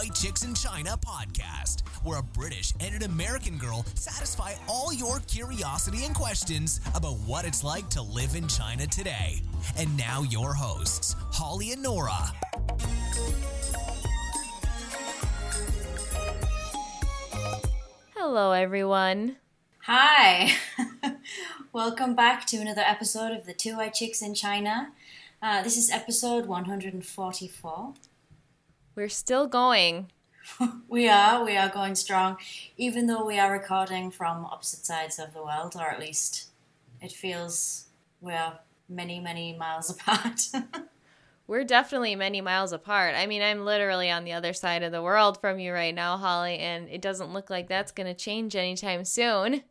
White Chicks in China podcast, where a British and an American girl satisfy all your curiosity and questions about what it's like to live in China today. And now, your hosts, Holly and Nora. Hello, everyone. Hi. Welcome back to another episode of the Two White Chicks in China. Uh, this is episode 144. We're still going. we are, we are going strong, even though we are recording from opposite sides of the world, or at least it feels we're many, many miles apart. We're definitely many miles apart. I mean, I'm literally on the other side of the world from you right now, Holly, and it doesn't look like that's going to change anytime soon.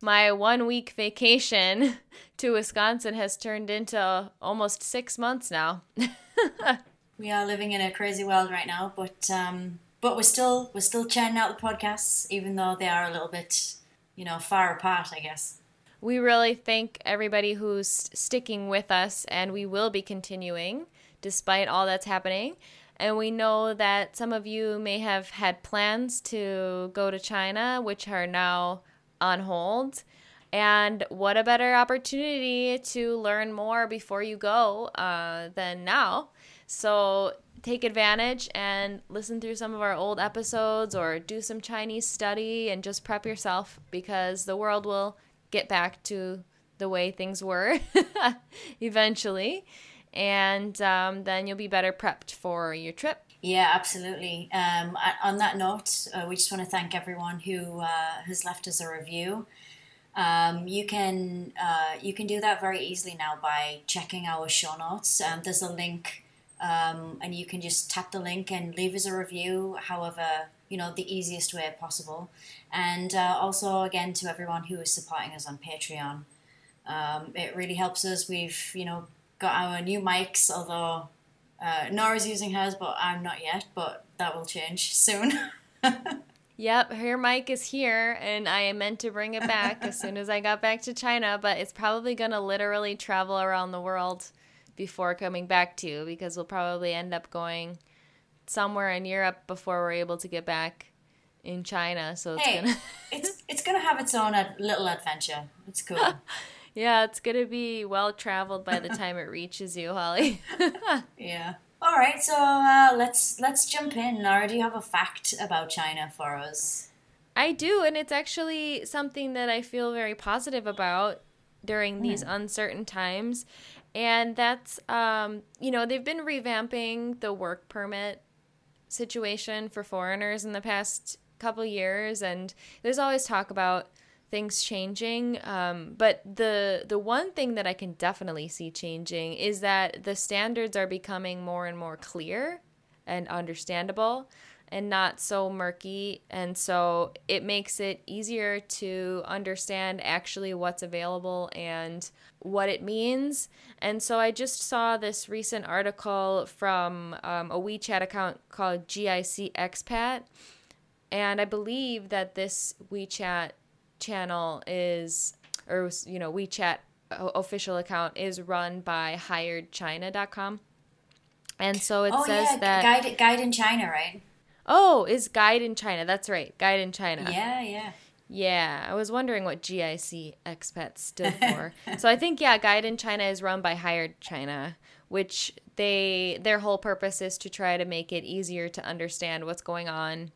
My one week vacation to Wisconsin has turned into almost six months now. We are living in a crazy world right now, but um, but we're still we're still churning out the podcasts, even though they are a little bit, you know, far apart, I guess. We really thank everybody who's sticking with us, and we will be continuing despite all that's happening. And we know that some of you may have had plans to go to China, which are now on hold. And what a better opportunity to learn more before you go uh, than now. So take advantage and listen through some of our old episodes or do some Chinese study and just prep yourself because the world will get back to the way things were eventually and um, then you'll be better prepped for your trip. Yeah, absolutely. Um, on that note, uh, we just want to thank everyone who uh, has left us a review. Um, you can uh, you can do that very easily now by checking our show notes. Um, there's a link, um, and you can just tap the link and leave us a review. However, you know the easiest way possible. And uh, also, again, to everyone who is supporting us on Patreon, um, it really helps us. We've you know got our new mics, although uh, Nora's using hers, but I'm not yet, but that will change soon. Yep, her mic is here, and I meant to bring it back as soon as I got back to China, but it's probably going to literally travel around the world before coming back to you because we'll probably end up going somewhere in Europe before we're able to get back in China. So it's hey, gonna it's it's gonna have its own little adventure. It's cool. yeah, it's gonna be well traveled by the time it reaches you, Holly. yeah. All right, so uh, let's let's jump in. Nora, do you have a fact about China for us? I do, and it's actually something that I feel very positive about during mm. these uncertain times. And that's, um, you know, they've been revamping the work permit situation for foreigners in the past couple years, and there's always talk about things changing. Um, but the the one thing that I can definitely see changing is that the standards are becoming more and more clear and understandable and not so murky and so it makes it easier to understand actually what's available and what it means and so i just saw this recent article from um, a wechat account called gic expat and i believe that this wechat channel is, or you know, WeChat official account is run by hiredchina.com. And so it oh, says yeah. that guide guide in China, right? Oh, is guide in China. That's right. Guide in China. Yeah, yeah. Yeah, I was wondering what GIC expat stood for. so I think yeah, Guide in China is run by Hired China, which they their whole purpose is to try to make it easier to understand what's going on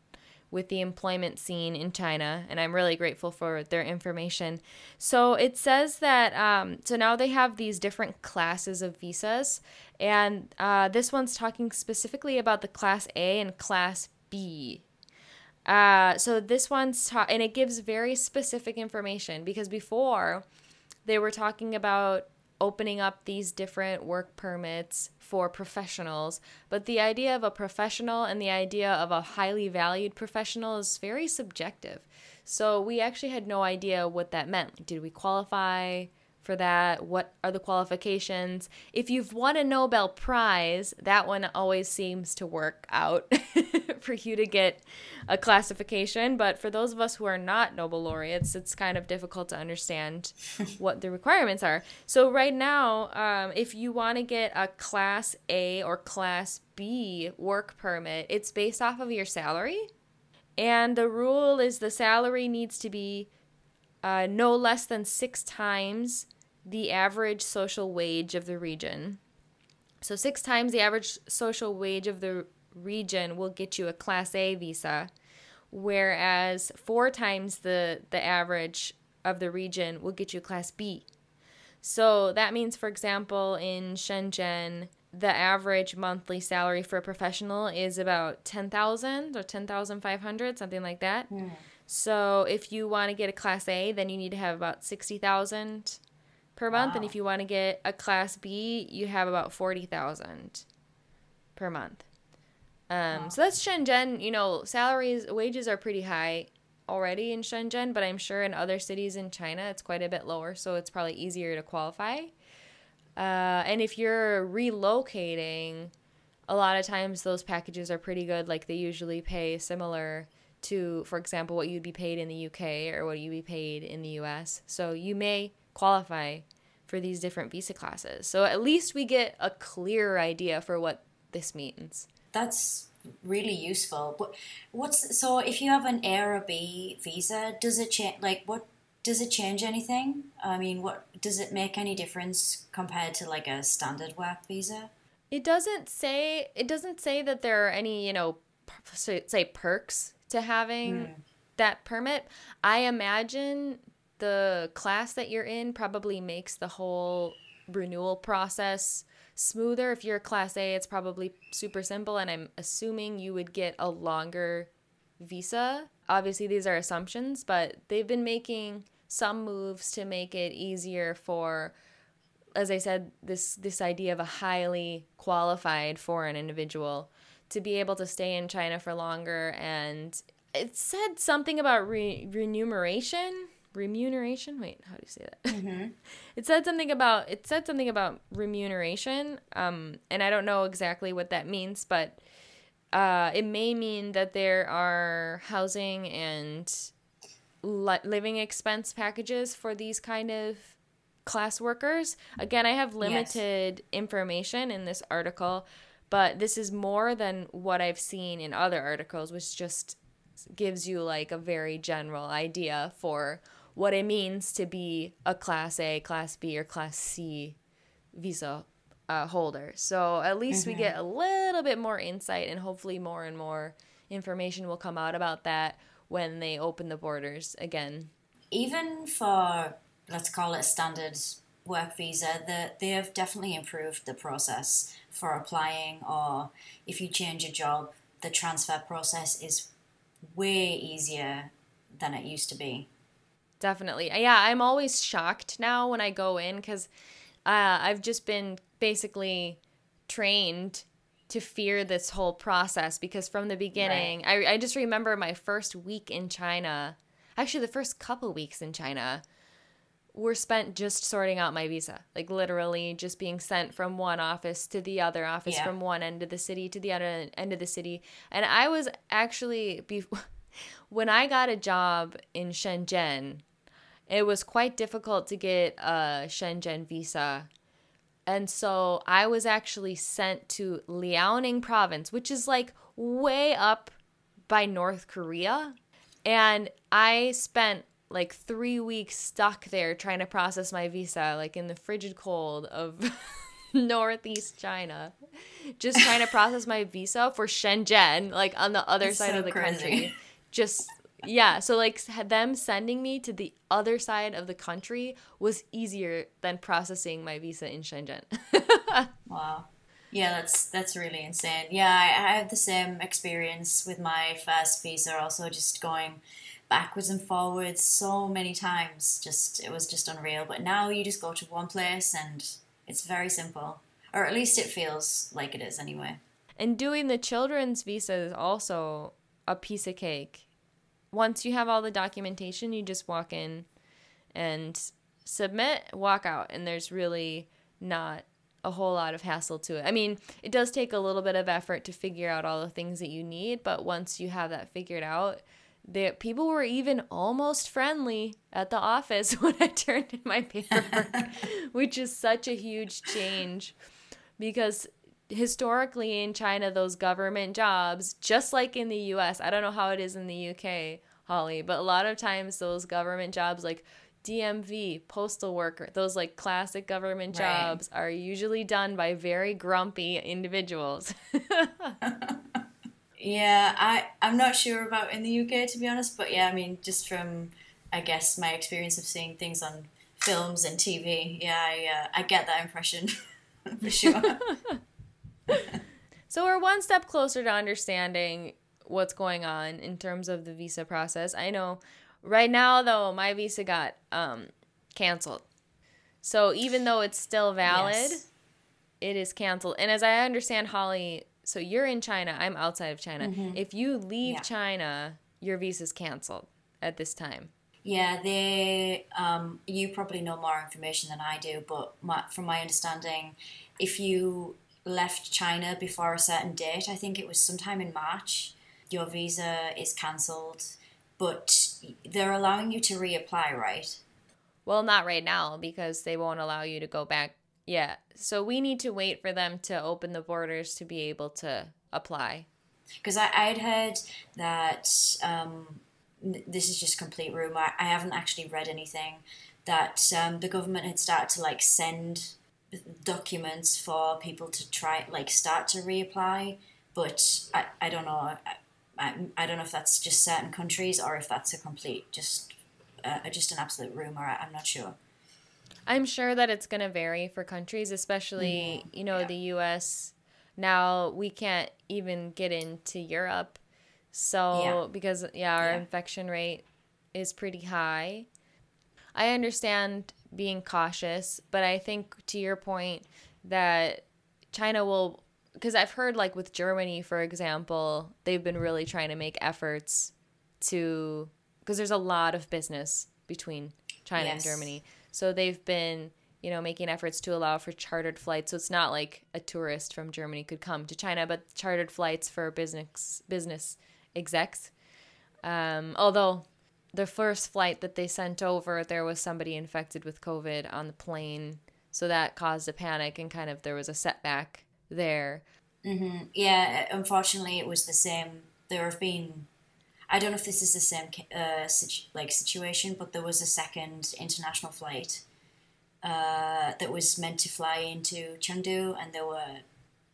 with the employment scene in China, and I'm really grateful for their information. So it says that, um, so now they have these different classes of visas, and uh, this one's talking specifically about the Class A and Class B. Uh, so this one's ta- and it gives very specific information because before they were talking about opening up these different work permits for professionals. But the idea of a professional and the idea of a highly valued professional is very subjective. So we actually had no idea what that meant. Did we qualify for that? What are the qualifications? If you've won a Nobel Prize, that one always seems to work out for you to get a classification. But for those of us who are not Nobel laureates, it's kind of difficult to understand what the requirements are. So, right now, um, if you want to get a Class A or Class B work permit, it's based off of your salary. And the rule is the salary needs to be uh, no less than six times the average social wage of the region. So, six times the average social wage of the region will get you a Class A visa, whereas four times the, the average of the region will get you a Class B. So, that means, for example, in Shenzhen, the average monthly salary for a professional is about 10,000 or 10,500, something like that. Mm. So, if you want to get a Class A, then you need to have about 60,000 per month, wow. and if you want to get a class B, you have about forty thousand per month. Um, wow. So that's Shenzhen. You know, salaries, wages are pretty high already in Shenzhen, but I'm sure in other cities in China it's quite a bit lower, so it's probably easier to qualify. Uh, and if you're relocating, a lot of times those packages are pretty good. Like they usually pay similar to, for example, what you'd be paid in the UK or what you'd be paid in the US. So you may qualify for these different visa classes. So at least we get a clear idea for what this means. That's really useful. But what's so if you have an A or a B visa, does it change like what does it change anything? I mean, what does it make any difference compared to like a standard work visa? It doesn't say it doesn't say that there are any, you know, say perks to having mm. that permit. I imagine the class that you're in probably makes the whole renewal process smoother. If you're class A, it's probably super simple, and I'm assuming you would get a longer visa. Obviously, these are assumptions, but they've been making some moves to make it easier for as I said, this this idea of a highly qualified foreign individual to be able to stay in China for longer and it said something about re- remuneration remuneration. Wait, how do you say that? Mm-hmm. it said something about it said something about remuneration. Um, and I don't know exactly what that means, but uh, it may mean that there are housing and li- living expense packages for these kind of class workers. Again, I have limited yes. information in this article, but this is more than what I've seen in other articles, which just gives you like a very general idea for what it means to be a Class A, Class B, or Class C visa uh, holder. So at least mm-hmm. we get a little bit more insight, and hopefully, more and more information will come out about that when they open the borders again. Even for, let's call it standard work visa, the, they have definitely improved the process for applying, or if you change a job, the transfer process is way easier than it used to be. Definitely. Yeah, I'm always shocked now when I go in because uh, I've just been basically trained to fear this whole process because from the beginning, right. I, I just remember my first week in China, actually, the first couple weeks in China were spent just sorting out my visa. Like literally just being sent from one office to the other office, yeah. from one end of the city to the other end of the city. And I was actually, before, when I got a job in Shenzhen, it was quite difficult to get a Shenzhen visa. And so I was actually sent to Liaoning province, which is like way up by North Korea. And I spent like three weeks stuck there trying to process my visa, like in the frigid cold of Northeast China, just trying to process my visa for Shenzhen, like on the other it's side so of the crazy. country. Just yeah, so like them sending me to the other side of the country was easier than processing my visa in Shenzhen. wow. Yeah, that's that's really insane. Yeah, I, I had the same experience with my first visa. Also, just going backwards and forwards so many times. Just it was just unreal. But now you just go to one place and it's very simple, or at least it feels like it is anyway. And doing the children's visa is also a piece of cake once you have all the documentation, you just walk in and submit, walk out, and there's really not a whole lot of hassle to it. I mean, it does take a little bit of effort to figure out all the things that you need, but once you have that figured out, the people were even almost friendly at the office when I turned in my paperwork, which is such a huge change because historically in China, those government jobs, just like in the US, I don't know how it is in the UK, Holly, but a lot of times those government jobs, like DMV, postal worker, those like classic government right. jobs are usually done by very grumpy individuals. yeah, I I'm not sure about in the UK to be honest, but yeah, I mean just from I guess my experience of seeing things on films and TV, yeah, I uh, I get that impression for sure. so we're one step closer to understanding what's going on in terms of the visa process. I know right now though my visa got um canceled. So even though it's still valid, yes. it is canceled. And as I understand Holly, so you're in China, I'm outside of China. Mm-hmm. If you leave yeah. China, your visa's canceled at this time. Yeah, they. Um, you probably know more information than I do, but my, from my understanding, if you left China before a certain date, I think it was sometime in March, your visa is cancelled, but they're allowing you to reapply, right? Well, not right now because they won't allow you to go back yet. So we need to wait for them to open the borders to be able to apply. Because I, I'd heard that um, this is just complete rumor. I haven't actually read anything that um, the government had started to like send documents for people to try like start to reapply but i, I don't know I, I, don't know if that's just certain countries or if that's a complete just uh, just an absolute rumor I, i'm not sure i'm sure that it's going to vary for countries especially mm-hmm. you know yeah. the us now we can't even get into europe so yeah. because yeah our yeah. infection rate is pretty high i understand being cautious. But I think to your point that China will, because I've heard like with Germany, for example, they've been really trying to make efforts to, because there's a lot of business between China yes. and Germany. So they've been, you know, making efforts to allow for chartered flights. So it's not like a tourist from Germany could come to China, but chartered flights for business business execs. Um, although the first flight that they sent over, there was somebody infected with COVID on the plane. So that caused a panic and kind of there was a setback there. Mm-hmm. Yeah, unfortunately, it was the same. There have been, I don't know if this is the same uh, situ- like situation, but there was a second international flight uh, that was meant to fly into Chengdu, and there were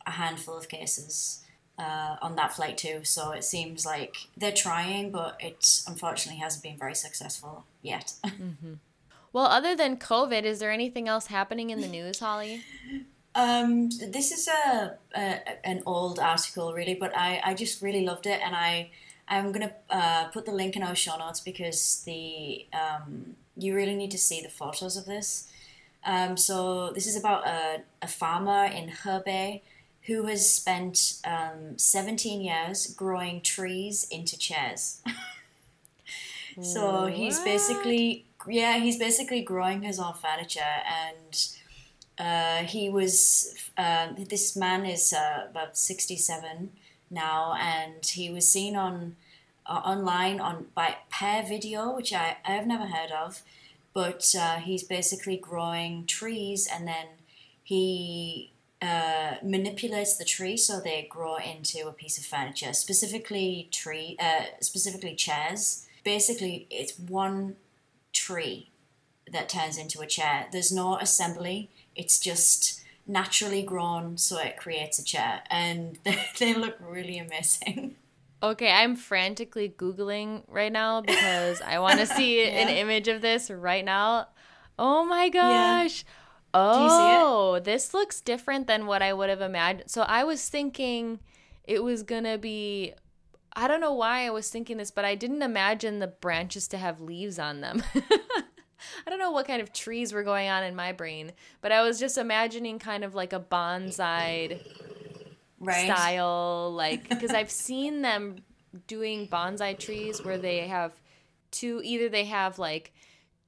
a handful of cases uh, on that flight too. So it seems like they're trying, but it unfortunately hasn't been very successful yet. mm-hmm. Well, other than COVID, is there anything else happening in the news, Holly? Um, this is a, a, an old article, really, but I, I just really loved it, and I I'm gonna uh, put the link in our show notes because the um, you really need to see the photos of this. Um, so this is about a, a farmer in Hebei who has spent um, 17 years growing trees into chairs. so what? he's basically, yeah, he's basically growing his own furniture. And uh, he was, uh, this man is uh, about 67 now, and he was seen on uh, online on by Pear Video, which I, I have never heard of. But uh, he's basically growing trees and then he uh, manipulates the tree so they grow into a piece of furniture, specifically tree, uh, specifically chairs. Basically, it's one tree that turns into a chair. There's no assembly. It's just naturally grown, so it creates a chair, and they look really amazing. Okay, I'm frantically googling right now because I want to see yeah. an image of this right now. Oh my gosh. Yeah. Oh, this looks different than what I would have imagined. So I was thinking it was going to be I don't know why I was thinking this, but I didn't imagine the branches to have leaves on them. I don't know what kind of trees were going on in my brain, but I was just imagining kind of like a bonsai right. style, like because I've seen them doing bonsai trees where they have two. Either they have like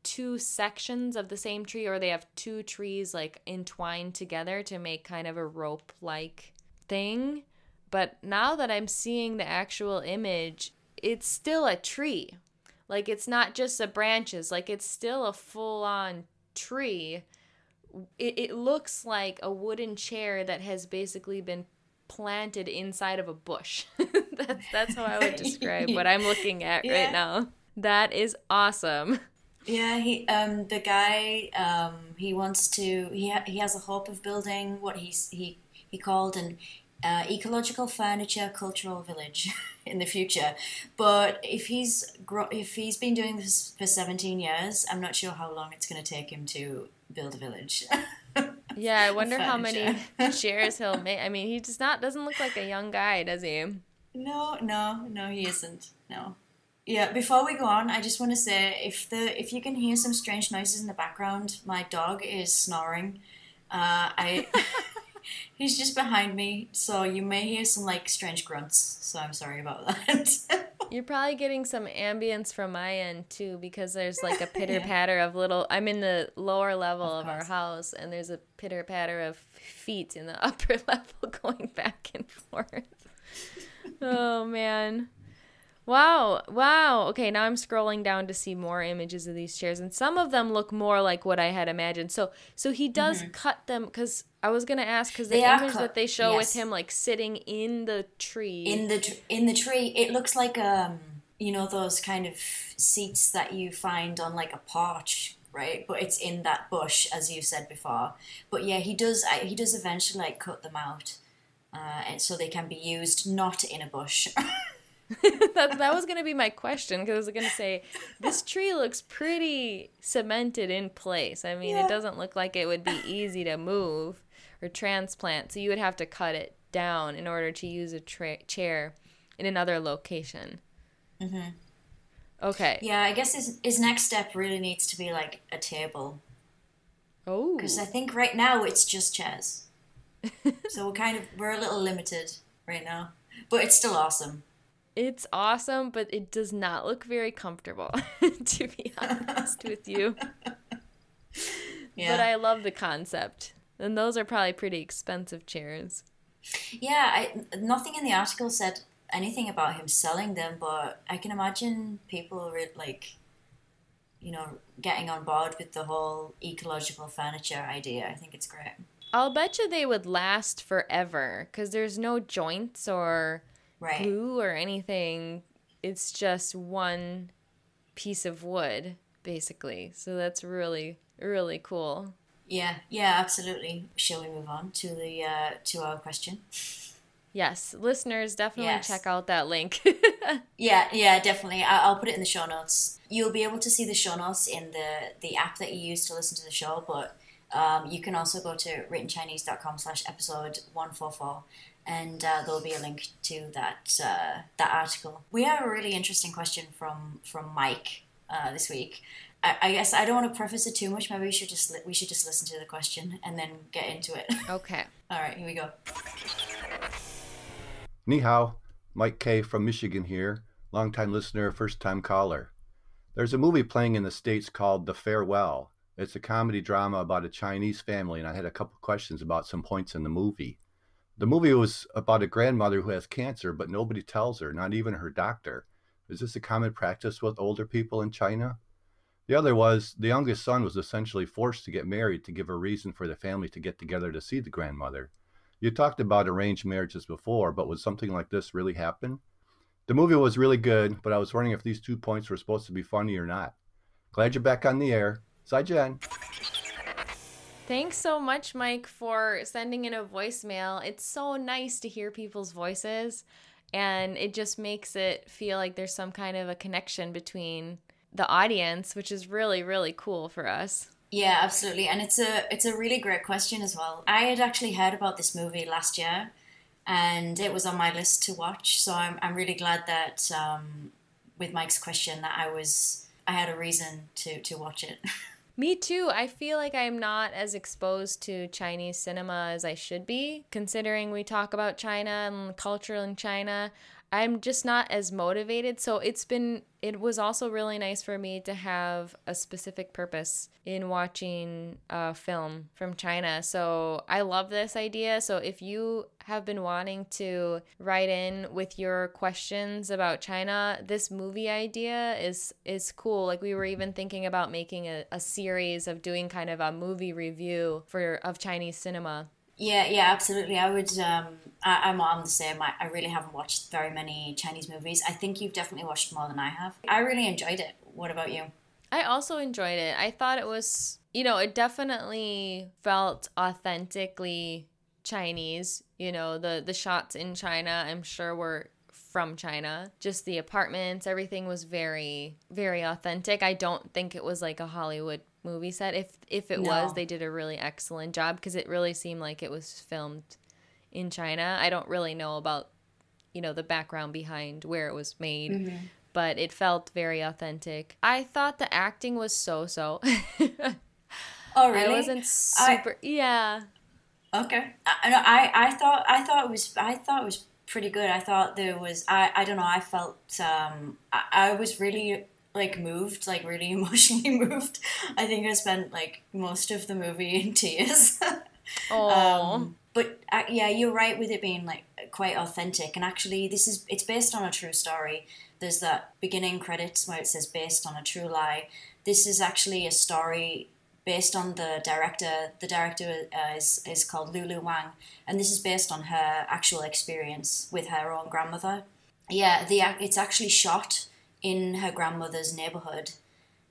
two sections of the same tree or they have two trees like entwined together to make kind of a rope like thing. But now that I'm seeing the actual image, it's still a tree. Like it's not just the branches, like it's still a full on tree. It, it looks like a wooden chair that has basically been planted inside of a bush. that's that's how I would describe what I'm looking at yeah. right now. That is awesome. Yeah, he um the guy um he wants to he ha- he has a hope of building what he's he he called an uh, ecological furniture cultural village in the future. But if he's gro- if he's been doing this for 17 years, I'm not sure how long it's going to take him to build a village. yeah, I wonder how many shares he'll make. I mean, he does not doesn't look like a young guy, does he? No, no, no, he isn't. No. Yeah, before we go on, I just want to say if the if you can hear some strange noises in the background, my dog is snoring. Uh, I he's just behind me, so you may hear some like strange grunts. So I'm sorry about that. You're probably getting some ambience from my end too, because there's like a pitter patter yeah. of little. I'm in the lower level of, of our house, and there's a pitter patter of feet in the upper level going back and forth. oh man. Wow, wow. Okay, now I'm scrolling down to see more images of these chairs and some of them look more like what I had imagined. So so he does mm-hmm. cut them cuz I was going to ask cuz the image that they show yes. with him like sitting in the tree. In the tr- in the tree, it looks like um you know those kind of seats that you find on like a porch right? But it's in that bush, as you said before. But yeah, he does. He does eventually like cut them out, uh, and so they can be used not in a bush. that, that was going to be my question because I was going to say this tree looks pretty cemented in place. I mean, yeah. it doesn't look like it would be easy to move or transplant. So you would have to cut it down in order to use a tra- chair in another location. Mm-hmm. Okay. Yeah, I guess his, his next step really needs to be like a table. Oh. Because I think right now it's just chairs. so we're kind of, we're a little limited right now. But it's still awesome. It's awesome, but it does not look very comfortable, to be honest with you. Yeah. But I love the concept. And those are probably pretty expensive chairs. Yeah, I, nothing in the article said anything about him selling them, but I can imagine people re- like, you know, getting on board with the whole ecological furniture idea. I think it's great. I'll bet you they would last forever because there's no joints or right. glue or anything. It's just one piece of wood, basically. So that's really, really cool. Yeah, yeah, absolutely. Shall we move on to the uh, to our question? Yes, listeners, definitely yes. check out that link. yeah, yeah, definitely. I'll put it in the show notes. You'll be able to see the show notes in the the app that you use to listen to the show, but um, you can also go to writtenchinese.com slash episode 144 and uh, there'll be a link to that uh, that article. We have a really interesting question from from Mike uh, this week. I, I, guess I don't want to preface it too much. Maybe we should just li- we should just listen to the question and then get into it. Okay. All right, here we go. Ni hao, Mike K from Michigan here, longtime listener, first time caller. There's a movie playing in the states called The Farewell. It's a comedy drama about a Chinese family, and I had a couple questions about some points in the movie. The movie was about a grandmother who has cancer, but nobody tells her, not even her doctor. Is this a common practice with older people in China? The other was the youngest son was essentially forced to get married to give a reason for the family to get together to see the grandmother. You talked about arranged marriages before, but would something like this really happen? The movie was really good, but I was wondering if these two points were supposed to be funny or not. Glad you're back on the air. Sai Jen. Thanks so much, Mike, for sending in a voicemail. It's so nice to hear people's voices, and it just makes it feel like there's some kind of a connection between the audience, which is really, really cool for us. Yeah, absolutely, and it's a it's a really great question as well. I had actually heard about this movie last year, and it was on my list to watch. So I'm I'm really glad that um, with Mike's question that I was I had a reason to to watch it. Me too. I feel like I'm not as exposed to Chinese cinema as I should be, considering we talk about China and culture in China. I'm just not as motivated. So it's been, it was also really nice for me to have a specific purpose in watching a film from China. So I love this idea. So if you have been wanting to write in with your questions about China, this movie idea is is cool. Like we were even thinking about making a, a series of doing kind of a movie review for of Chinese cinema. Yeah, yeah, absolutely. I would. Um, I, I'm on the same. I, I really haven't watched very many Chinese movies. I think you've definitely watched more than I have. I really enjoyed it. What about you? I also enjoyed it. I thought it was, you know, it definitely felt authentically Chinese. You know, the the shots in China, I'm sure were from China. Just the apartments, everything was very very authentic. I don't think it was like a Hollywood movie set. If if it no. was, they did a really excellent job because it really seemed like it was filmed in China. I don't really know about you know the background behind where it was made. Mm-hmm. But it felt very authentic. I thought the acting was so so. oh really? I wasn't super. I, yeah. Okay. I, I I thought I thought it was I thought it was pretty good. I thought there was I I don't know. I felt um I, I was really like moved, like really emotionally moved. I think I spent like most of the movie in tears. Oh. um, but uh, yeah, you're right with it being like quite authentic. And actually, this is it's based on a true story. There's that beginning credits where it says based on a true lie. This is actually a story based on the director. The director uh, is is called Lulu Wang, and this is based on her actual experience with her own grandmother. Yeah, the it's actually shot in her grandmother's neighborhood,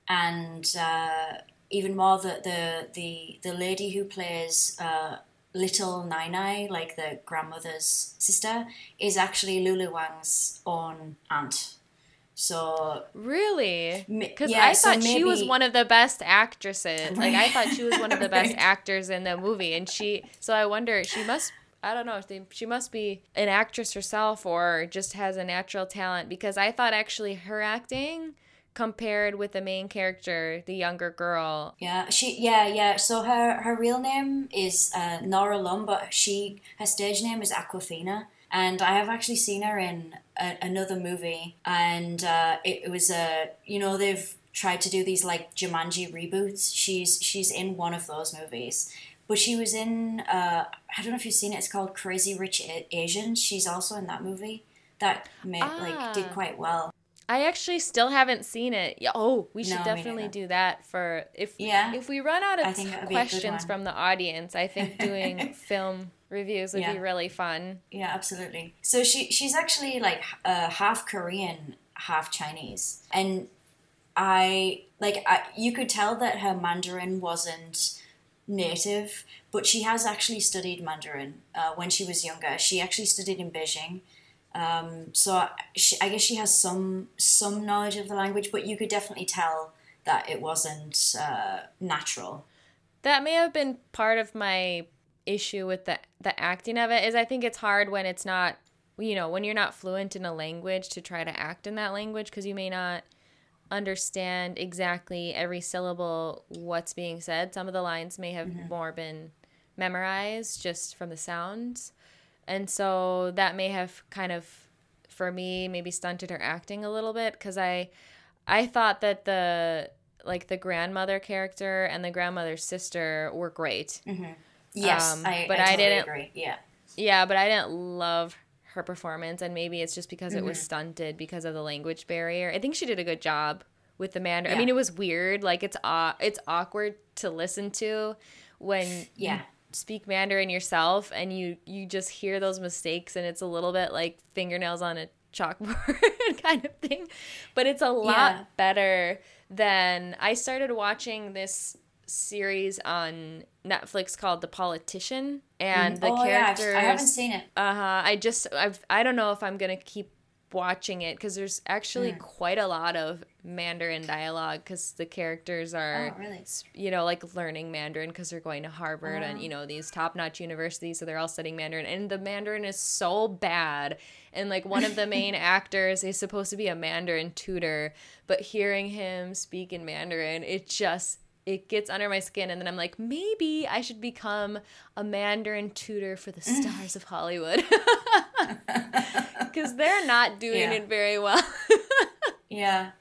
and uh, even more the the the the lady who plays uh, little Nai Nai, like the grandmother's sister, is actually Lulu Wang's own aunt. So really, because yeah, I thought so maybe, she was one of the best actresses. Like I thought she was one of the best right. actors in the movie, and she. So I wonder she must I don't know. She must be an actress herself or just has a natural talent because I thought actually her acting compared with the main character, the younger girl. Yeah, she yeah, yeah. So her her real name is uh, Nora Lum, but she her stage name is Awkwafina. And I have actually seen her in a, another movie, and uh, it, it was a you know they've tried to do these like Jumanji reboots. She's she's in one of those movies, but she was in uh, I don't know if you've seen it. It's called Crazy Rich Asians. She's also in that movie that made, ah. like did ah. quite well. I actually still haven't seen it. Oh, we should no, definitely do that for if yeah. if we run out of questions from the audience. I think doing film reviews would yeah. be really fun. Yeah, absolutely. So she she's actually like uh, half Korean, half Chinese, and I like I, you could tell that her Mandarin wasn't native, but she has actually studied Mandarin uh, when she was younger. She actually studied in Beijing. Um, so she, I guess she has some some knowledge of the language, but you could definitely tell that it wasn't uh, natural. That may have been part of my issue with the the acting of it. Is I think it's hard when it's not you know when you're not fluent in a language to try to act in that language because you may not understand exactly every syllable what's being said. Some of the lines may have mm-hmm. more been memorized just from the sounds. And so that may have kind of for me maybe stunted her acting a little bit cuz I I thought that the like the grandmother character and the grandmother's sister were great. Mm-hmm. Yes, um, I, but I, totally I didn't agree. Yeah. Yeah, but I didn't love her performance and maybe it's just because mm-hmm. it was mm-hmm. stunted because of the language barrier. I think she did a good job with the Mandarin. Yeah. I mean, it was weird. Like it's uh, it's awkward to listen to when yeah. you speak Mandarin yourself and you you just hear those mistakes and it's a little bit like fingernails on a chalkboard kind of thing. But it's a lot yeah. better than I started watching this series on Netflix called The Politician, and mm. the oh, characters. Yeah, I haven't seen it. Uh huh. I just I've I don't know if I'm gonna keep watching it because there's actually mm. quite a lot of Mandarin dialogue because the characters are, oh, really? you know, like learning Mandarin because they're going to Harvard and, you oh. know, these top notch universities. So they're all studying Mandarin. And the Mandarin is so bad. And, like, one of the main actors is supposed to be a Mandarin tutor, but hearing him speak in Mandarin, it just it gets under my skin and then i'm like maybe i should become a mandarin tutor for the stars of hollywood because they're not doing Yeah. it very well. Yeah.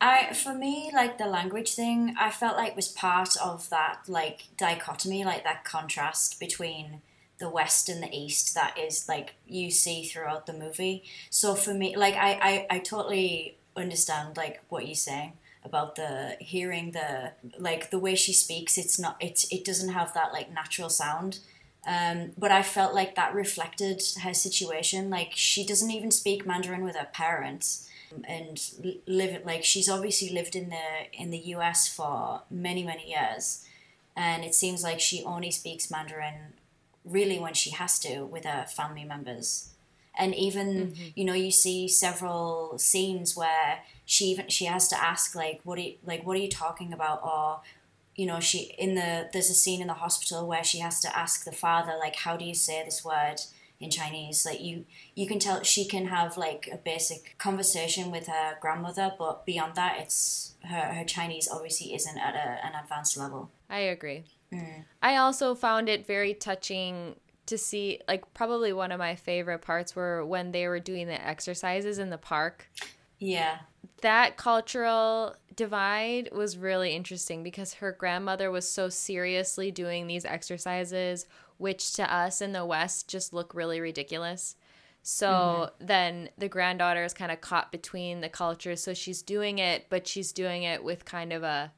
I for me like the language thing I felt like was part of that like dichotomy like that contrast between the west and the east that is like you see throughout the movie so for me like I I, I totally understand like what you're saying about the hearing the like the way she speaks it's not it's it doesn't have that like natural sound. Um, but I felt like that reflected her situation. Like she doesn't even speak Mandarin with her parents. And live like she's obviously lived in the in the US for many many years. And it seems like she only speaks Mandarin really when she has to with her family members. And even you know you see several scenes where she even she has to ask like what are you, like what are you talking about or you know she in the there's a scene in the hospital where she has to ask the father like how do you say this word in Chinese like you you can tell she can have like a basic conversation with her grandmother but beyond that it's her her Chinese obviously isn't at a, an advanced level I agree. Mm. I also found it very touching to see, like, probably one of my favorite parts were when they were doing the exercises in the park. Yeah That cultural divide was really interesting because her grandmother was so seriously doing these exercises, which to us in the West just look really ridiculous. So mm-hmm. then the granddaughter is kind of caught between the cultures. So she's doing it, but she's doing it with kind of a,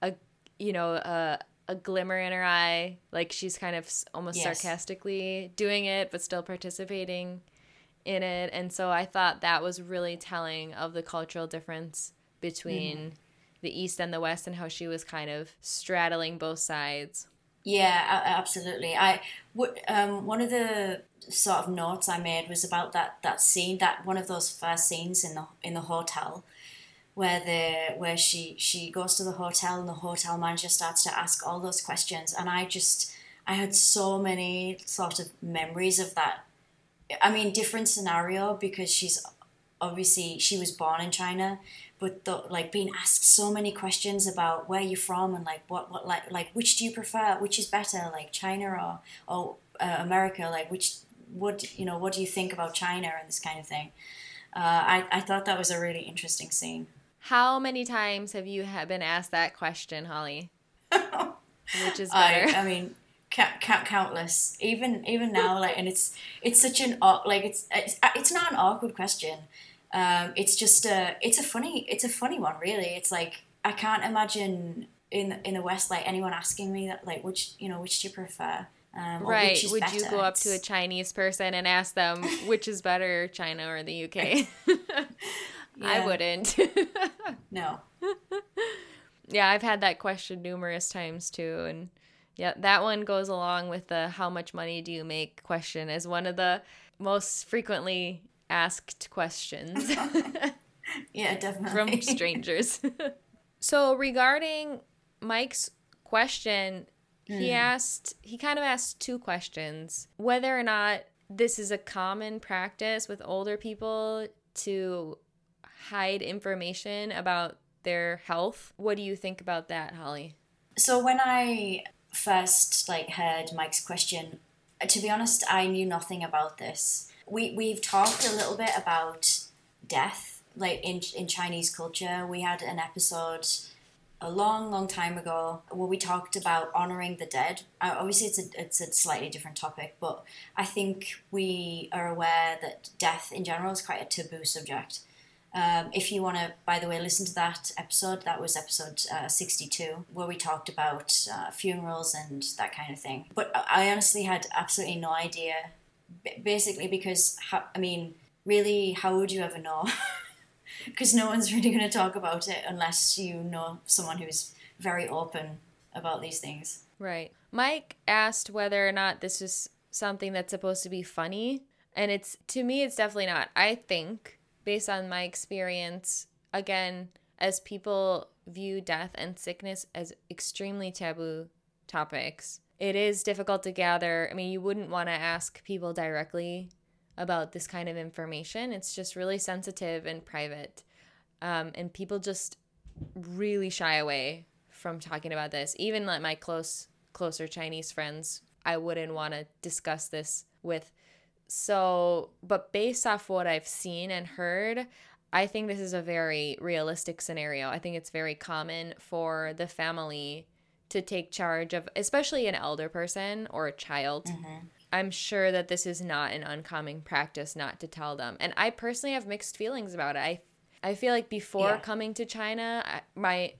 a you know, a, a glimmer in her eye, like she's kind of almost Yes. sarcastically doing it, but still participating in it. And so I thought that was really telling of the cultural difference between the East and the West and how she was kind of straddling both sides. Yeah, absolutely. I would. Um, one of the sort of notes I made was about that that scene, that one of those first scenes in the in the hotel, where the where she she goes to the hotel and the hotel manager starts to ask all those questions, and I just I had so many sort of memories of that. I mean, different scenario because she's obviously she was born in China, but the, like being asked so many questions about where you're from and like what what like like which do you prefer, which is better, like China or or uh, America, like which what you know what do you think about China and this kind of thing. Uh, I I thought that was a really interesting scene. How many times have you been asked that question, Holly? Which is I, better? I mean, count, count, countless. Even even now, like, and it's it's such an like it's it's, it's not an awkward question. Um, it's just a it's a funny it's a funny one, really. It's like I can't imagine in in the West like anyone asking me that like which you know which do you prefer. Um, right. Would you go up to a Chinese person and ask them which is better, China or the UK? I wouldn't. no? yeah, I've had that question numerous times too. And yeah, that one goes along with the how much money do you make question as one of the most frequently asked questions. Yeah, definitely. from strangers. so regarding Mike's question, he hmm. asked he kind of asked two questions. Whether or not this is a common practice with older people to hide information about their health. What do you think about that, Holly? So when I first like heard Mike's question, uh, to be honest, I knew nothing about this. We we've talked a little bit about death, like in in Chinese culture. We had an episode a long, long time ago where we talked about honoring the dead. Uh, obviously, it's a it's a slightly different topic, but I think we are aware that death in general is quite a taboo subject. Um, if you want to, by the way, listen to that episode, that was episode uh, 62, where we talked about uh, funerals and that kind of thing. But I honestly had absolutely no idea, basically, because, how, I mean, really, how would you ever know? Because no one's really going to talk about it unless you know someone who's very open about these things. Right. Mike asked whether or not this is something that's supposed to be funny, and it's to me it's definitely not. I think based on my experience, again, as people view death and sickness as extremely taboo topics, it is difficult to gather. I mean, you wouldn't want to ask people directly about this kind of information. It's just really sensitive and private. Um, and people just really shy away from talking about this. Even like my close closer Chinese friends, I wouldn't want to discuss this with so, but based off what I've seen and heard, I think this is a very realistic scenario. I think it's very common for the family to take charge of, especially an elder person or a child. Mm-hmm. I'm sure that this is not an uncommon practice not to tell them. And I personally have mixed feelings about it. I I feel like before yeah. coming to China, I, my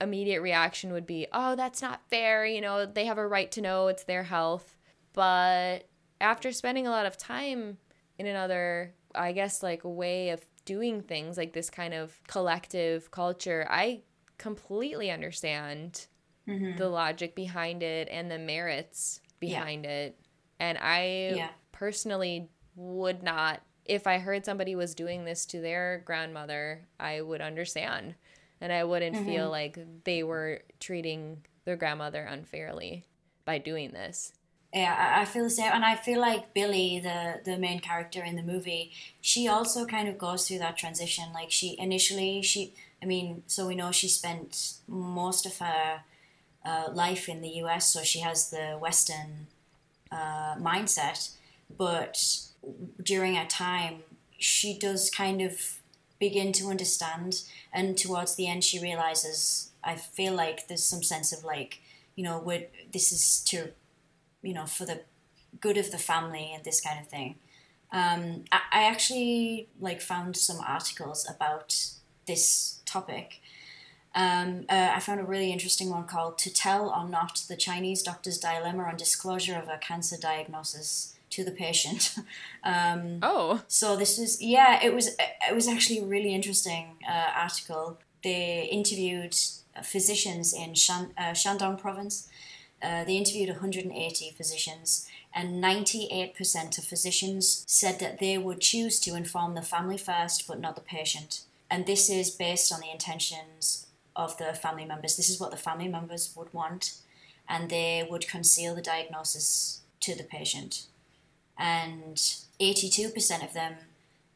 immediate reaction would be, "Oh, that's not fair. You know, they have a right to know it's their health." But after spending a lot of time in another, I guess like way of doing things like this kind of collective culture, I completely understand mm-hmm. the logic behind it and the merits behind yeah. it. And I yeah. personally would not, if I heard somebody was doing this to their grandmother, I would understand. And I wouldn't mm-hmm. feel like they were treating their grandmother unfairly by doing this. Yeah, I feel the same, and I feel like Billi, the the main character in the movie, she also kind of goes through that transition. Like she initially, she, I mean, so we know she spent most of her uh, life in the U.S., so she has the Western uh, mindset. But during her time, she does kind of begin to understand, and towards the end, she realizes. I feel like there's some sense of like, you know, what this is to you know, for the good of the family and this kind of thing. Um, I, I actually like found some articles about this topic. Um, uh, I found a really interesting one called "To Tell or Not: The Chinese Doctor's Dilemma on Disclosure of a Cancer Diagnosis to the Patient." um, oh, so this was yeah, it was it was actually a really interesting uh, article. They interviewed physicians in Shan, uh, Shandong Province uh, they interviewed 180 physicians, and 98% of physicians said that they would choose to inform the family first, but not the patient. And this is based on the intentions of the family members. This is what the family members would want, and they would conceal the diagnosis to the patient. And 82% of them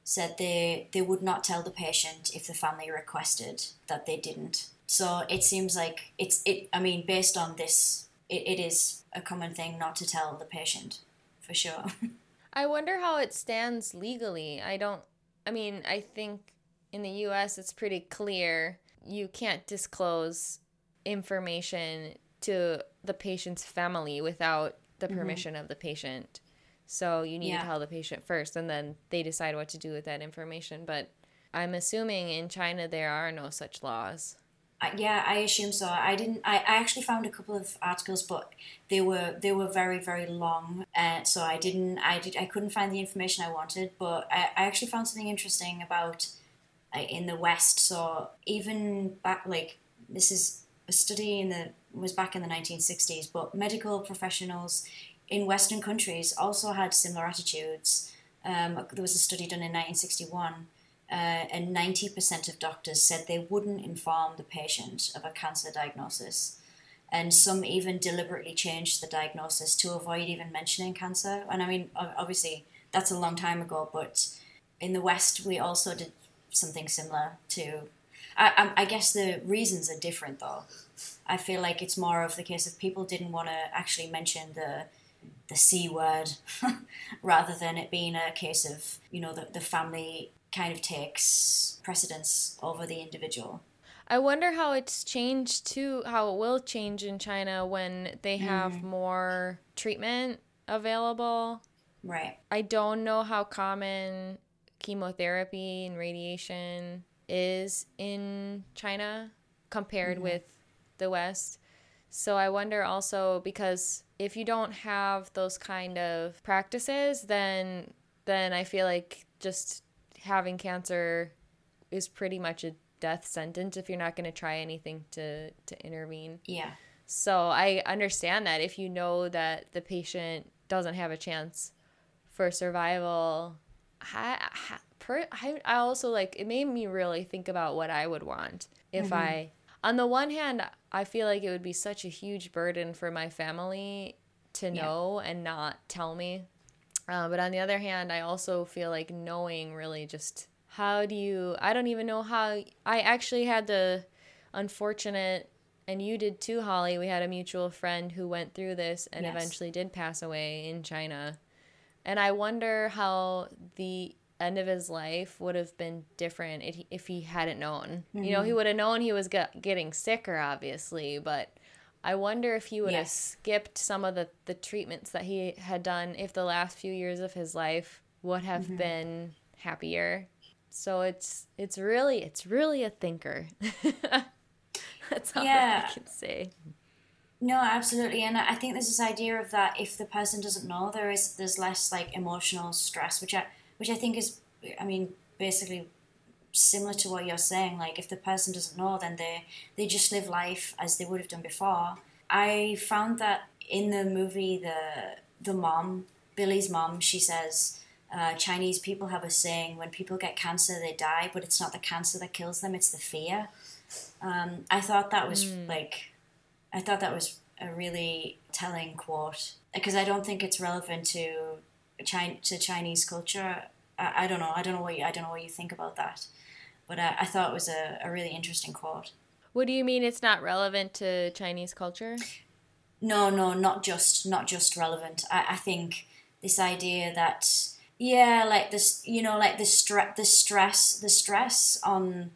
said they, they would not tell the patient if the family requested that they didn't. So it seems like it's it. I mean, based on this it, it is a common thing not to tell the patient, for sure. I wonder how it stands legally. I don't, I mean, I think in the US it's pretty clear you can't disclose information to the patient's family without the mm-hmm. permission mm-hmm. of the patient. So you need yeah. to tell the patient first and then they decide what to do with that information. But I'm assuming in China there are no such laws yeah, I assume so. I didn't. I, I actually found a couple of articles, but they were they were very very long, uh, so I didn't. I did. I couldn't find the information I wanted, but I, I actually found something interesting about uh, in the West. So even back like this is a study in the was back in the 1960s, but medical professionals in Western countries also had similar attitudes. Um, there was a study done in 1961 uh, and 90% of doctors said they wouldn't inform the patient of a cancer diagnosis. And some even deliberately changed the diagnosis to avoid even mentioning cancer. And I mean, obviously, that's a long time ago, but in the West, we also did something similar to. I, I guess the reasons are different though. I feel like it's more of the case of people didn't want to actually mention the the c word rather than it being a case of you know the, the family kind of takes precedence over the individual. I wonder how it's changed too, how it will change in China when they have mm. more treatment available. Right. I don't know how common chemotherapy and radiation is in China compared mm-hmm. with the West. So I wonder also because if you don't have those kind of practices, then then I feel like just having cancer is pretty much a death sentence if you're not going to try anything to to intervene. Yeah. So I understand that if you know that the patient doesn't have a chance for survival, I, I, I also like it made me really think about what I would want if mm-hmm. I on the one hand I feel like it would be such a huge burden for my family to know yeah. and not tell me uh, but on the other hand, I also feel like knowing really just how do you, I don't even know how, I actually had the unfortunate, and you did too, Holly. We had a mutual friend who went through this and yes. eventually did pass away in China. And I wonder how the end of his life would have been different if he, if he hadn't known. Mm-hmm. You know, he would have known he was get, getting sicker, obviously, but I wonder if he would yes. have skipped some of the, the treatments that he had done if the last few years of his life would have mm-hmm. been happier. So it's it's really it's really a thinker. That's all yeah. I can say. No, absolutely, and I think there's this idea of that if the person doesn't know, there is there's less like emotional stress, which I which I think is, I mean, basically similar to what you're saying. Like if the person doesn't know, then they they just live life as they would have done before. I found that in the movie, the the mom, Billi's mom, she says. Uh, Chinese people have a saying: when people get cancer, they die, but it's not the cancer that kills them; it's the fear. Um, I thought that was mm. like, I thought that was a really telling quote because I don't think it's relevant to China, to Chinese culture. I, I, don't know. I don't know what you, I don't know what you think about that, but I, I thought it was a, a really interesting quote. What do you mean it's not relevant to Chinese culture? No, no, not just not just relevant. I, I think this idea that yeah, like this, you know, like the stress, the stress, the stress on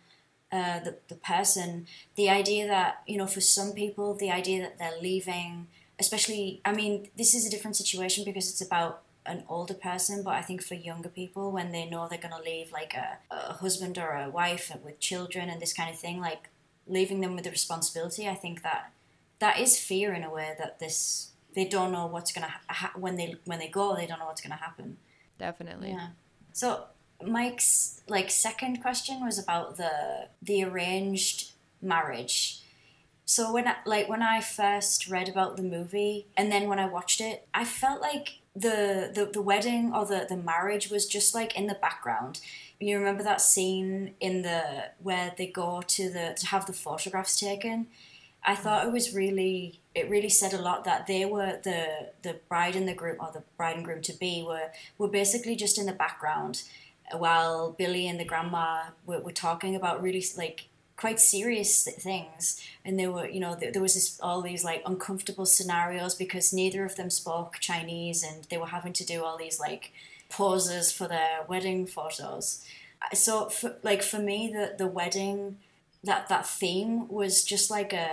uh, the the person. The idea that you know, for some people, the idea that they're leaving, especially, I mean, this is a different situation because it's about an older person, but I think for younger people, when they know they're going to leave like a, a husband or a wife with children and this kind of thing, like leaving them with the responsibility, I think that that is fear in a way that this they don't know what's going to ha- when they when they go, they don't know what's going to happen. Definitely. Yeah. So Mike's like second question was about the the arranged marriage. So when I, like when I first read about the movie and then when I watched it, I felt like the, the the wedding or the the marriage was just like in the background. You remember that scene in the where they go to the to have the photographs taken? I mm. thought it was really it really said a lot that they were the the bride and the groom or the bride and groom to be were were basically just in the background while Billi and the grandma were, were talking about really like quite serious things. And there were you know there, was this all these like uncomfortable scenarios because neither of them spoke chinese and they were having to do all these like poses for their wedding photos. So for, like for me the the wedding that that theme was just like a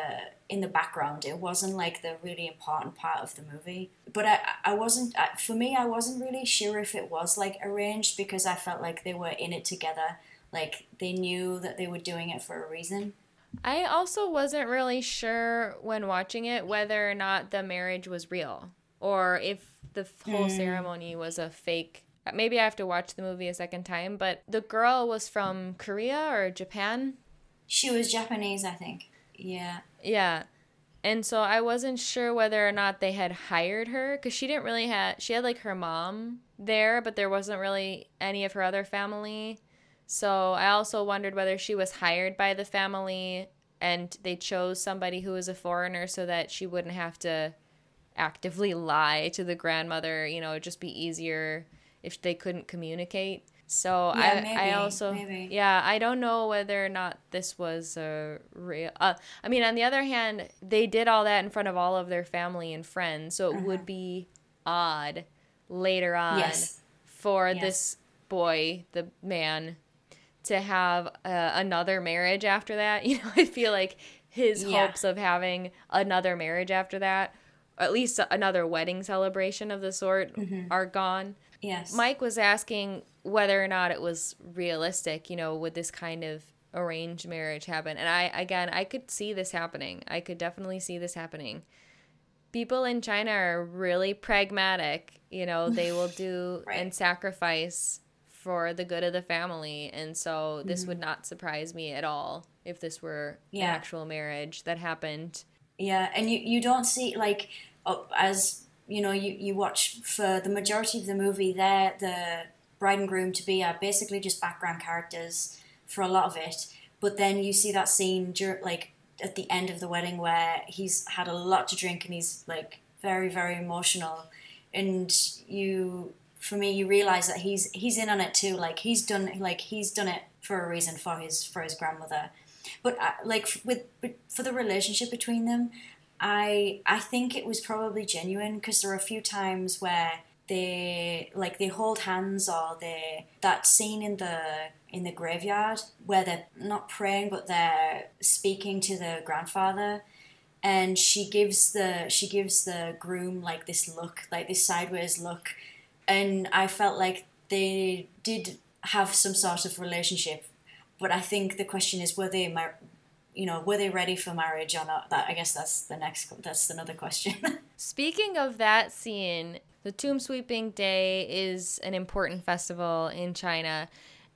in the background. It wasn't like the really important part of the movie. But i i wasn't for me i wasn't really sure if it was like arranged because i felt like they were in it together like they knew that they were doing it for a reason. I also wasn't really sure when watching it whether or not the marriage was real or if the whole mm. ceremony was a fake. Maybe I have to watch the movie a second time, but the girl was from Korea or Japan. She was Japanese, I think. Yeah. Yeah. And so I wasn't sure whether or not they had hired her because she didn't really have, she had like her mom there, but there wasn't really any of her other family. So I also wondered whether she was hired by the family and they chose somebody who was a foreigner so that she wouldn't have to actively lie to the grandmother. You know, it'd just be easier if they couldn't communicate. So yeah, I, maybe, I also, maybe. yeah, I don't know whether or not this was a real. Uh, I mean, on the other hand, they did all that in front of all of their family and friends, so it uh-huh. would be odd later on yes. for yes. this boy, the man, to have uh, another marriage after that. You know, I feel like his yeah. hopes of having another marriage after that, at least another wedding celebration of the sort, mm-hmm. are gone. Yes. Mike was asking whether or not it was realistic, you know, would this kind of arranged marriage happen? And I, again, I could see this happening. I could definitely see this happening. People in China are really pragmatic. You know, they will do right. and sacrifice for the good of the family. And so this mm-hmm. would not surprise me at all if this were yeah. an actual marriage that happened. Yeah, and you, you don't see, like, uh, as you know, you, you watch for the majority of the movie, there the bride and groom to be are basically just background characters for a lot of it. But then you see that scene, like, at the end of the wedding where he's had a lot to drink and he's, like, very, very emotional. And you for me, you realize that he's he's in on it too. Like he's done like he's done it for a reason for his for his grandmother. But uh, like with for the relationship between them, I I think it was probably genuine because there are a few times where they like they hold hands or they that scene in the in the graveyard where they're not praying but they're speaking to the grandfather and she gives the she gives the groom like this look like this sideways look and i felt like they did have some sort of relationship but i think the question is were they mar- you know were they ready for marriage or not that i guess that's the next that's another question Speaking of that scene, the Tomb Sweeping Day is an important festival in China.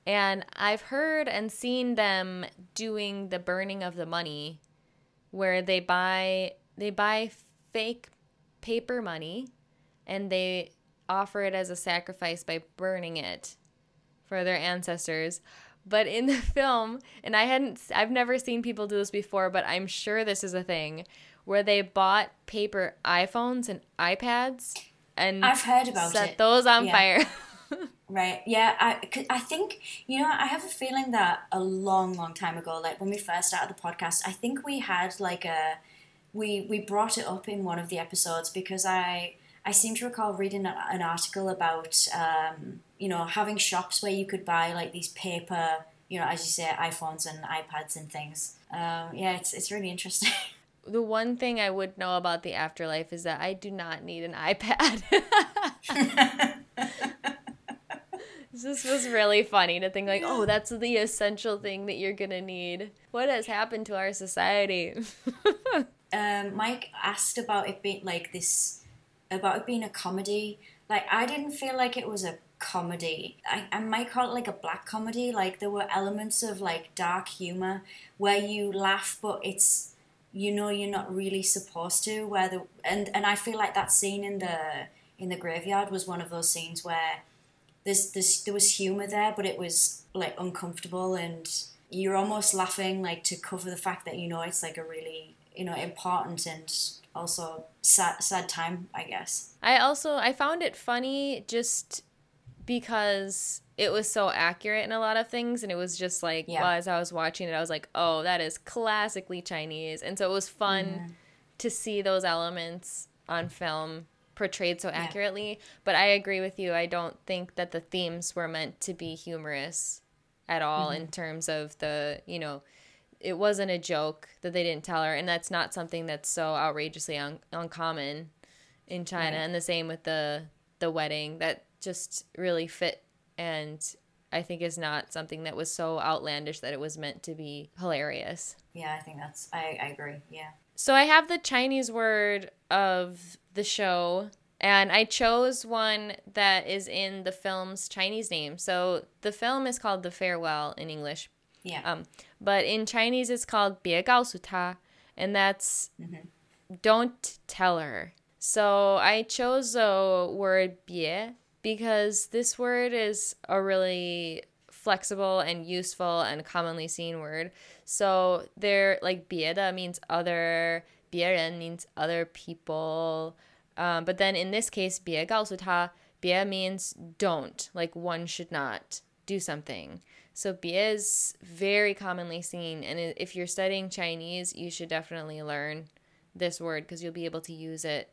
And I've heard and seen them doing the burning of the money where they buy they buy fake paper money and they offer it as a sacrifice by burning it for their ancestors. But in the film, and I hadn't I've never seen people do this before, but I'm sure this is a thing where they bought paper iPhones and iPads and I've heard about set it. those on Yeah. fire. Right. Yeah. I, 'cause I think, you know, I have a feeling that a long, long time ago, like when we first started the podcast, I think we had like a, we, we brought it up in one of the episodes because I, I seem to recall reading an article about, um, you know, having shops where you could buy like these paper, you know, as you say, iPhones and iPads and things. Um, yeah, it's, it's really interesting. the one thing I would know about the afterlife is that I do not need an iPad. this was really funny to think like, oh, that's the essential thing that you're gonna need. What has happened to our society? um, Mike asked about it being like this, about it being a comedy. Like I didn't feel like it was a comedy. I, I might call it like a black comedy. Like there were elements of like dark humor where you laugh, but it's you know you're not really supposed to. Where the and and I feel like that scene in the in the graveyard was one of those scenes where there's, there's there was humor there, but it was like uncomfortable and you're almost laughing like to cover the fact that you know it's like a really you know important and also sad sad time I guess. I also I found it funny just because it was so accurate in a lot of things and it was just like Yeah. well, as I was watching it I was like, "Oh, that is classically Chinese." And so it was fun Mm-hmm. to see those elements on film portrayed so accurately, but I agree with you. I don't think that the themes were meant to be humorous at all Mm-hmm. in terms of the, you know, it wasn't a joke that they didn't tell her and that's not something that's so outrageously un- uncommon in China Right. and the same with the the wedding that just really fit and I think is not something that was so outlandish that it was meant to be hilarious. Yeah, I think that's I, I agree. Yeah. So I have the Chinese word of the show and I chose one that is in the film's Chinese name. So the film is called The Farewell in English. Yeah. Um, but in Chinese, it's called 别告诉她, and that's don't tell her. So I chose the word 别 because this word is a really flexible and useful and commonly seen word. So they're like 别的 means other, 别人 means other people. Um, but then in this case, 别告诉她,别 means don't, like one should not do something. So 别 is very commonly seen, and if you're studying Chinese, you should definitely learn this word because you'll be able to use it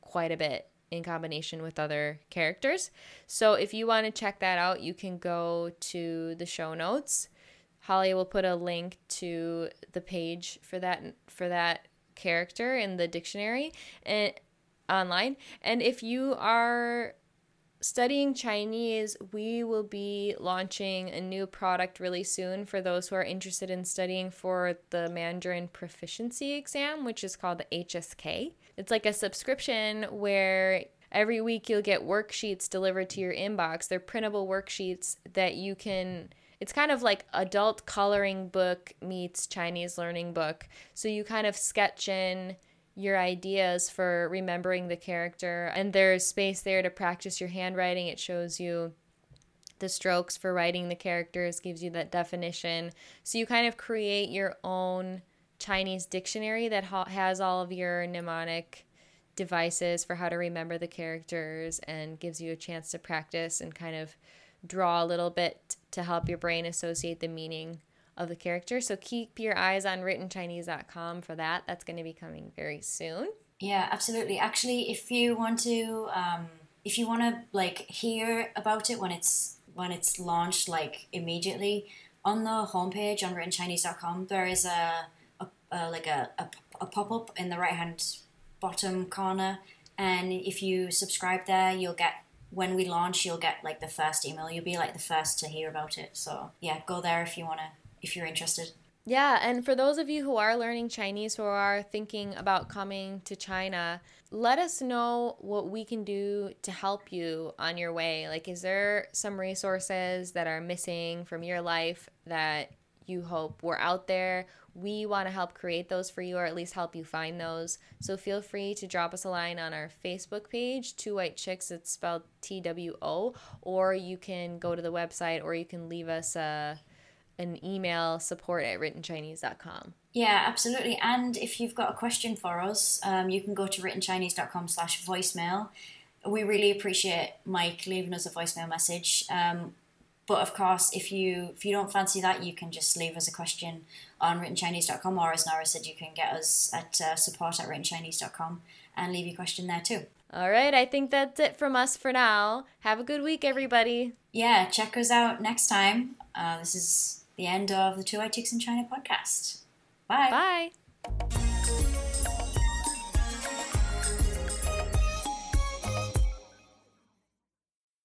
quite a bit in combination with other characters. So if you want to check that out, you can go to the show notes. Holly will put a link to the page for that for that character in the dictionary and online. And if you are studying Chinese, we will be launching a new product really soon for those who are interested in studying for the Mandarin proficiency exam, which is called the HSK. It's like a subscription where every week you'll get worksheets delivered to your inbox. They're printable worksheets that you can it's kind of like adult coloring book meets Chinese learning book. So you kind of sketch in your ideas for remembering the character and there's space there to practice your handwriting. It shows you the strokes for writing the characters, gives you that definition. So you kind of create your own Chinese dictionary that ha- has all of your mnemonic devices for how to remember the characters and gives you a chance to practice and kind of draw a little bit to help your brain associate the meaning of the character. So keep your eyes on writtenchinese.com for that. That's going to be coming very soon. Yeah, absolutely. Actually, if you want to um, if you want to like hear about it when it's when it's launched like immediately on the homepage on writtenchinese.com there is a, a, a like a, a, a pop-up in the right hand bottom corner and if you subscribe there you'll get when we launch you'll get like the first email you'll be like the first to hear about it so yeah go there if you want to if you're interested yeah, and for those of you who are learning Chinese, or are thinking about coming to China, let us know what we can do to help you on your way. Like, is there some resources that are missing from your life that you hope were out there? We want to help create those for you or at least help you find those. So feel free to drop us a line on our Facebook page, Two White Chicks, it's spelled T W O, or you can go to the website or you can leave us a an email support at writtenchinese.com. Yeah, absolutely. And if you've got a question for us, um, you can go to writtenchinese.com slash voicemail. We really appreciate Mike leaving us a voicemail message. Um, but of course, if you if you don't fancy that, you can just leave us a question on writtenchinese.com or as Nora said, you can get us at uh, support at writtenchinese.com and leave your question there too. All right, I think that's it from us for now. Have a good week, everybody. Yeah, check us out next time. Uh, this is the end of the Two White Chicks in China podcast. Bye. Bye.